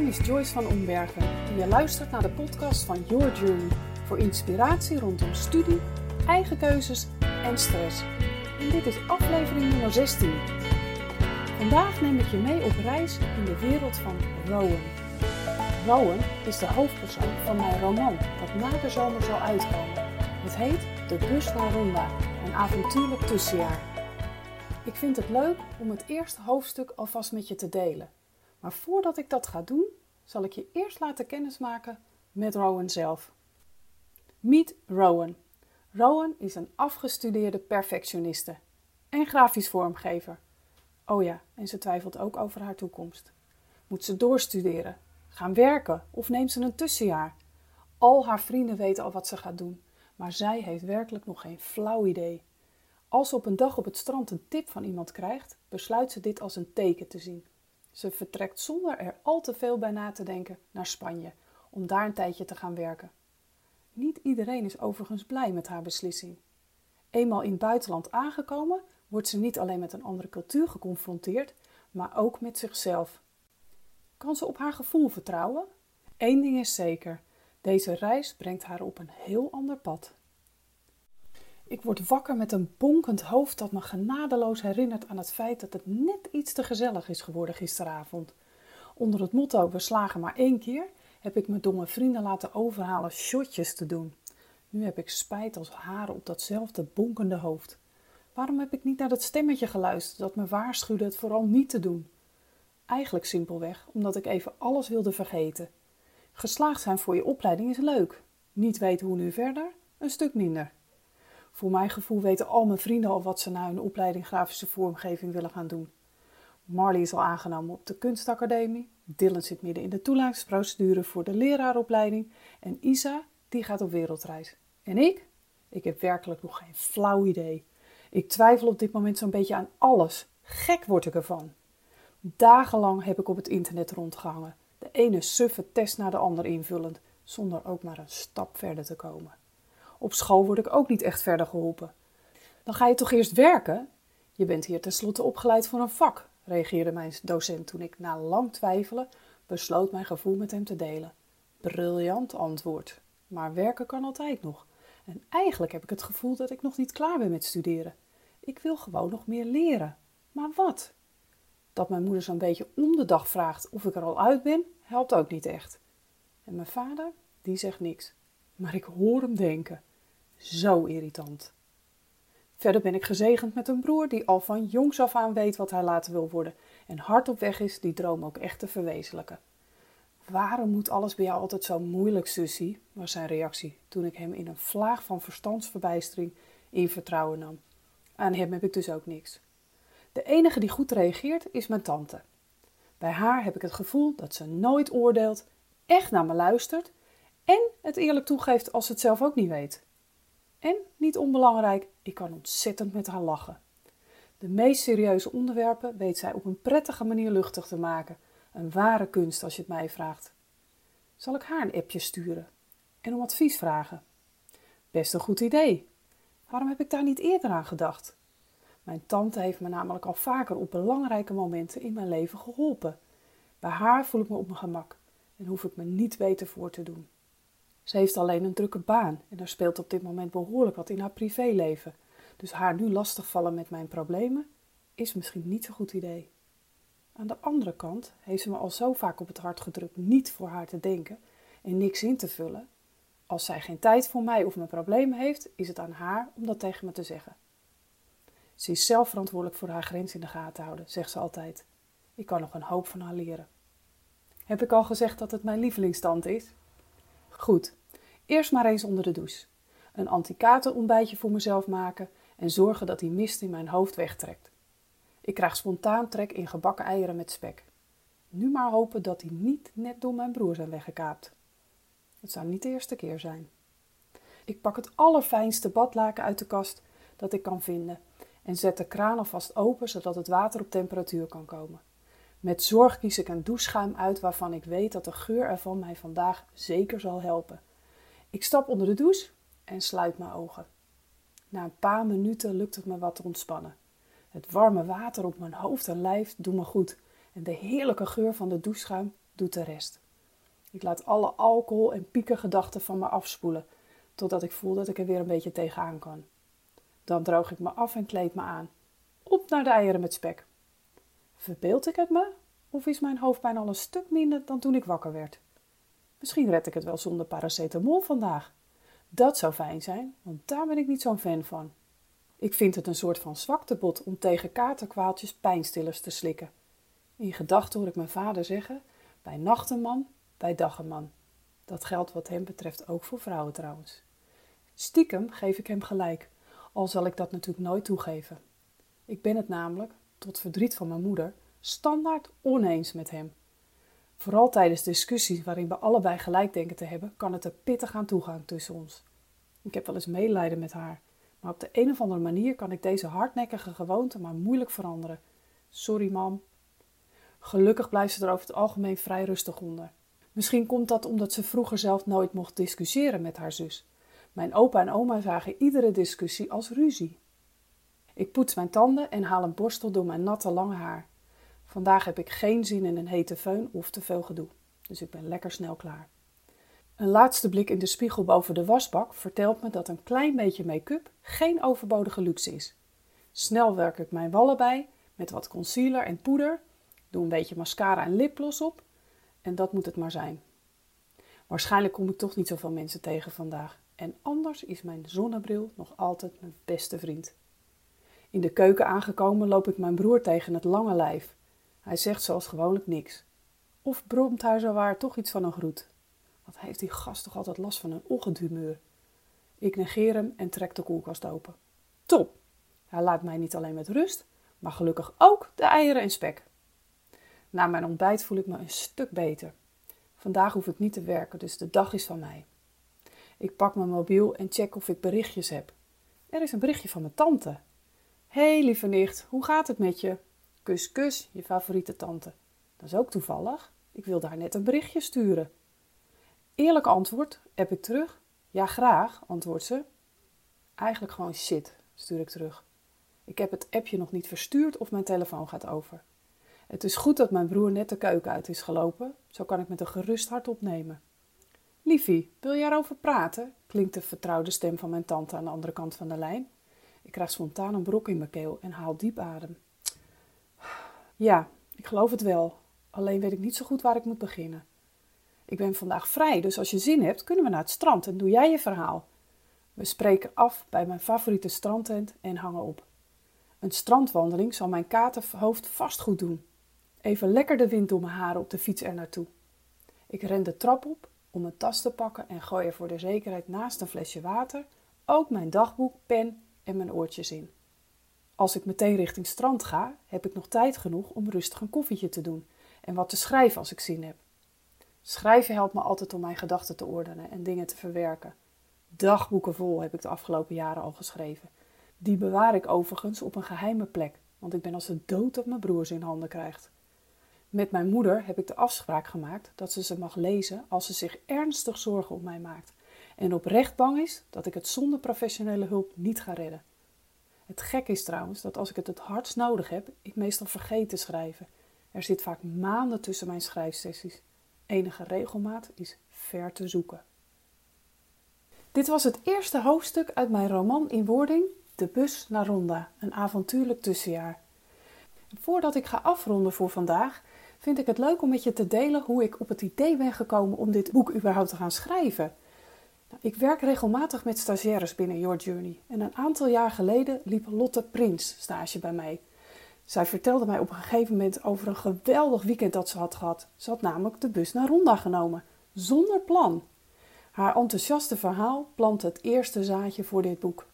naam is Joyce van Ombergen en je luistert naar de podcast van Your Journey voor inspiratie rondom studie, eigen keuzes en stress. En dit is aflevering nummer 16. Vandaag neem ik je mee op reis in de wereld van Rowan. Rowan is de hoofdpersoon van mijn roman dat na de zomer zal uitkomen. Het heet De Bus van Ronda, een avontuurlijk tussenjaar. Ik vind het leuk om het eerste hoofdstuk alvast met je te delen. Maar voordat ik dat ga doen, zal ik je eerst laten kennismaken met Rowan zelf. Meet Rowan. Rowan is een afgestudeerde perfectioniste en grafisch vormgever. Oh ja, en ze twijfelt ook over haar toekomst. Moet ze doorstuderen, gaan werken of neemt ze een tussenjaar? Al haar vrienden weten al wat ze gaat doen, maar zij heeft werkelijk nog geen flauw idee. Als ze op een dag op het strand een tip van iemand krijgt, besluit ze dit als een teken te zien. Ze vertrekt zonder er al te veel bij na te denken naar Spanje om daar een tijdje te gaan werken. Niet iedereen is overigens blij met haar beslissing. Eenmaal in het buitenland aangekomen, wordt ze niet alleen met een andere cultuur geconfronteerd, maar ook met zichzelf. Kan ze op haar gevoel vertrouwen? Eén ding is zeker: deze reis brengt haar op een heel ander pad. Ik word wakker met een bonkend hoofd dat me genadeloos herinnert aan het feit dat het net iets te gezellig is geworden gisteravond. Onder het motto we slagen maar één keer heb ik mijn vrienden laten overhalen shotjes te doen. Nu heb ik spijt als haren op datzelfde bonkende hoofd. Waarom heb ik niet naar dat stemmetje geluisterd dat me waarschuwde het vooral niet te doen? Eigenlijk simpelweg omdat ik even alles wilde vergeten. Geslaagd zijn voor je opleiding is leuk. Niet weten hoe nu verder, een stuk minder. Voor mijn gevoel weten al mijn vrienden al wat ze na hun opleiding grafische vormgeving willen gaan doen. Marley is al aangenomen op de kunstacademie. Dylan zit midden in de toelatingsprocedure voor de leraaropleiding. En Isa, die gaat op wereldreis. En ik? Ik heb werkelijk nog geen flauw idee. Ik twijfel op dit moment zo'n beetje aan alles. Gek word ik ervan. Dagenlang heb ik op het internet rondgehangen. De ene suffe test naar de ander invullend, zonder ook maar een stap verder te komen. Op school word ik ook niet echt verder geholpen. Dan ga je toch eerst werken? Je bent hier tenslotte opgeleid voor een vak, reageerde mijn docent toen ik na lang twijfelen besloot mijn gevoel met hem te delen. Briljant antwoord. Maar werken kan altijd nog. En eigenlijk heb ik het gevoel dat ik nog niet klaar ben met studeren. Ik wil gewoon nog meer leren. Maar wat? Dat mijn moeder zo'n beetje om de dag vraagt of ik er al uit ben, helpt ook niet echt. En mijn vader, die zegt niks. Maar ik hoor hem denken. Zo irritant. Verder ben ik gezegend met een broer die al van jongs af aan weet wat hij later wil worden en hard op weg is die droom ook echt te verwezenlijken. Waarom moet alles bij jou altijd zo moeilijk, Sussie? was zijn reactie toen ik hem in een vlaag van verstandsverbijstering in vertrouwen nam. Aan hem heb ik dus ook niks. De enige die goed reageert is mijn tante. Bij haar heb ik het gevoel dat ze nooit oordeelt, echt naar me luistert en het eerlijk toegeeft als ze het zelf ook niet weet. En, niet onbelangrijk, ik kan ontzettend met haar lachen. De meest serieuze onderwerpen weet zij op een prettige manier luchtig te maken. Een ware kunst als je het mij vraagt. Zal ik haar een appje sturen en om advies vragen? Best een goed idee. Waarom heb ik daar niet eerder aan gedacht? Mijn tante heeft me namelijk al vaker op belangrijke momenten in mijn leven geholpen. Bij haar voel ik me op mijn gemak en hoef ik me niet beter voor te doen. Ze heeft alleen een drukke baan en er speelt op dit moment behoorlijk wat in haar privéleven. Dus haar nu lastigvallen met mijn problemen is misschien niet zo'n goed idee. Aan de andere kant heeft ze me al zo vaak op het hart gedrukt niet voor haar te denken en niks in te vullen. Als zij geen tijd voor mij of mijn problemen heeft, is het aan haar om dat tegen me te zeggen. Ze is zelf verantwoordelijk voor haar grens in de gaten houden, zegt ze altijd. Ik kan nog een hoop van haar leren. Heb ik al gezegd dat het mijn lievelingsstand is? Goed, eerst maar eens onder de douche. Een antikater ontbijtje voor mezelf maken en zorgen dat die mist in mijn hoofd wegtrekt. Ik krijg spontaan trek in gebakken eieren met spek. Nu maar hopen dat die niet net door mijn broer zijn weggekaapt. Het zou niet de eerste keer zijn. Ik pak het allerfijnste badlaken uit de kast dat ik kan vinden en zet de kraan alvast open zodat het water op temperatuur kan komen. Met zorg kies ik een doucheschuim uit waarvan ik weet dat de geur ervan mij vandaag zeker zal helpen. Ik stap onder de douche en sluit mijn ogen. Na een paar minuten lukt het me wat te ontspannen. Het warme water op mijn hoofd en lijf doet me goed en de heerlijke geur van de doucheschuim doet de rest. Ik laat alle alcohol en piekergedachten van me afspoelen, totdat ik voel dat ik er weer een beetje tegenaan kan. Dan droog ik me af en kleed me aan. Op naar de eieren met spek. Verbeeld ik het me? Of is mijn hoofdpijn al een stuk minder dan toen ik wakker werd? Misschien red ik het wel zonder paracetamol vandaag. Dat zou fijn zijn, want daar ben ik niet zo'n fan van. Ik vind het een soort van zwaktebod om tegen katerkwaaltjes pijnstillers te slikken. In gedachten hoor ik mijn vader zeggen: bij nacht een man, bij dag een man. Dat geldt wat hem betreft ook voor vrouwen trouwens. Stiekem geef ik hem gelijk, al zal ik dat natuurlijk nooit toegeven. Ik ben het namelijk, tot verdriet van mijn moeder, standaard oneens met hem. Vooral tijdens discussies waarin we allebei gelijk denken te hebben, kan het er pittig aan toegaan tussen ons. Ik heb wel eens medelijden met haar, maar op de een of andere manier kan ik deze hardnekkige gewoonte maar moeilijk veranderen. Sorry, mam. Gelukkig blijft ze er over het algemeen vrij rustig onder. Misschien komt dat omdat ze vroeger zelf nooit mocht discussiëren met haar zus. Mijn opa en oma zagen iedere discussie als ruzie. Ik poets mijn tanden en haal een borstel door mijn natte lange haar. Vandaag heb ik geen zin in een hete föhn of te veel gedoe, dus ik ben lekker snel klaar. Een laatste blik in de spiegel boven de wasbak vertelt me dat een klein beetje make-up geen overbodige luxe is. Snel werk ik mijn wallen bij met wat concealer en poeder, doe een beetje mascara en lipgloss op en dat moet het maar zijn. Waarschijnlijk kom ik toch niet zoveel mensen tegen vandaag en anders is mijn zonnebril nog altijd mijn beste vriend. In de keuken aangekomen loop ik mijn broer tegen het lange lijf. Hij zegt zoals gewoonlijk niks. Of bromt hij zowaar toch iets van een groet. Wat heeft die gast toch altijd last van een ochtendhumeur? Ik negeer hem en trek de koelkast open. Top! Hij laat mij niet alleen met rust, maar gelukkig ook de eieren en spek. Na mijn ontbijt voel ik me een stuk beter. Vandaag hoef ik niet te werken, dus de dag is van mij. Ik pak mijn mobiel en check of ik berichtjes heb. Er is een berichtje van mijn tante. Hey, lieve nicht, hoe gaat het met je? Kus, kus, je favoriete tante. Dat is ook toevallig. Ik wilde haar net een berichtje sturen. Eerlijk antwoord, heb ik terug. Ja, graag, antwoordt ze. Eigenlijk gewoon shit, stuur ik terug. Ik heb het appje nog niet verstuurd of mijn telefoon gaat over. Het is goed dat mijn broer net de keuken uit is gelopen, zo kan ik met een gerust hart opnemen. Liefie, wil jij erover praten? klinkt de vertrouwde stem van mijn tante aan de andere kant van de lijn. Ik krijg spontaan een brok in mijn keel en haal diep adem. Ja, ik geloof het wel. Alleen weet ik niet zo goed waar ik moet beginnen. Ik ben vandaag vrij, dus als je zin hebt, kunnen we naar het strand en doe jij je verhaal. We spreken af bij mijn favoriete strandtent en hangen op. Een strandwandeling zal mijn katerhoofd vast goed doen. Even lekker de wind door mijn haren op de fiets er naartoe. Ik ren de trap op om mijn tas te pakken en gooi er voor de zekerheid naast een flesje water ook mijn dagboek, pen en mijn oortjes in. Als ik meteen richting strand ga, heb ik nog tijd genoeg om rustig een koffietje te doen en wat te schrijven als ik zin heb. Schrijven helpt me altijd om mijn gedachten te ordenen en dingen te verwerken. Dagboeken vol heb ik de afgelopen jaren al geschreven. Die bewaar ik overigens op een geheime plek, want ik ben als een dood dat mijn broer ze in handen krijgt. Met mijn moeder heb ik de afspraak gemaakt dat ze ze mag lezen als ze zich ernstig zorgen om mij maakt en oprecht bang is dat ik het zonder professionele hulp niet ga redden. Het gek is trouwens dat als ik het het hardst nodig heb, ik meestal vergeet te schrijven. Er zit vaak maanden tussen mijn schrijfsessies. Enige regelmaat is ver te zoeken. Dit was het eerste hoofdstuk uit mijn roman in wording De bus naar Ronda, een avontuurlijk tussenjaar. Voordat ik ga afronden voor vandaag, vind ik het leuk om met je te delen hoe ik op het idee ben gekomen om dit boek überhaupt te gaan schrijven. Ik werk regelmatig met stagiaires binnen Your Journey en een aantal jaar geleden liep Lotte Prins stage bij mij. Zij vertelde mij op een gegeven moment over een geweldig weekend dat ze had gehad. Ze had namelijk de bus naar Ronda genomen, zonder plan. Haar enthousiaste verhaal plant het eerste zaadje voor dit boek.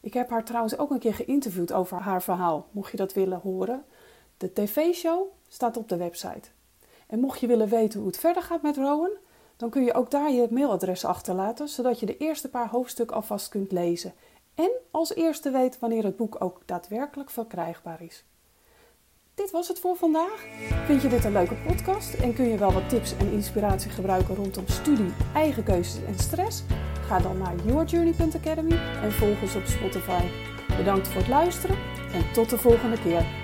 Ik heb haar trouwens ook een keer geïnterviewd over haar verhaal, mocht je dat willen horen. De tv-show staat op de website. En mocht je willen weten hoe het verder gaat met Rowan, dan kun je ook daar je mailadres achterlaten, zodat je de eerste paar hoofdstukken alvast kunt lezen. En als eerste weet wanneer het boek ook daadwerkelijk verkrijgbaar is. Dit was het voor vandaag. Vind je dit een leuke podcast en kun je wel wat tips en inspiratie gebruiken rondom studie, eigen keuzes en stress? Ga dan naar yourjourney.academy en volg ons op Spotify. Bedankt voor het luisteren en tot de volgende keer.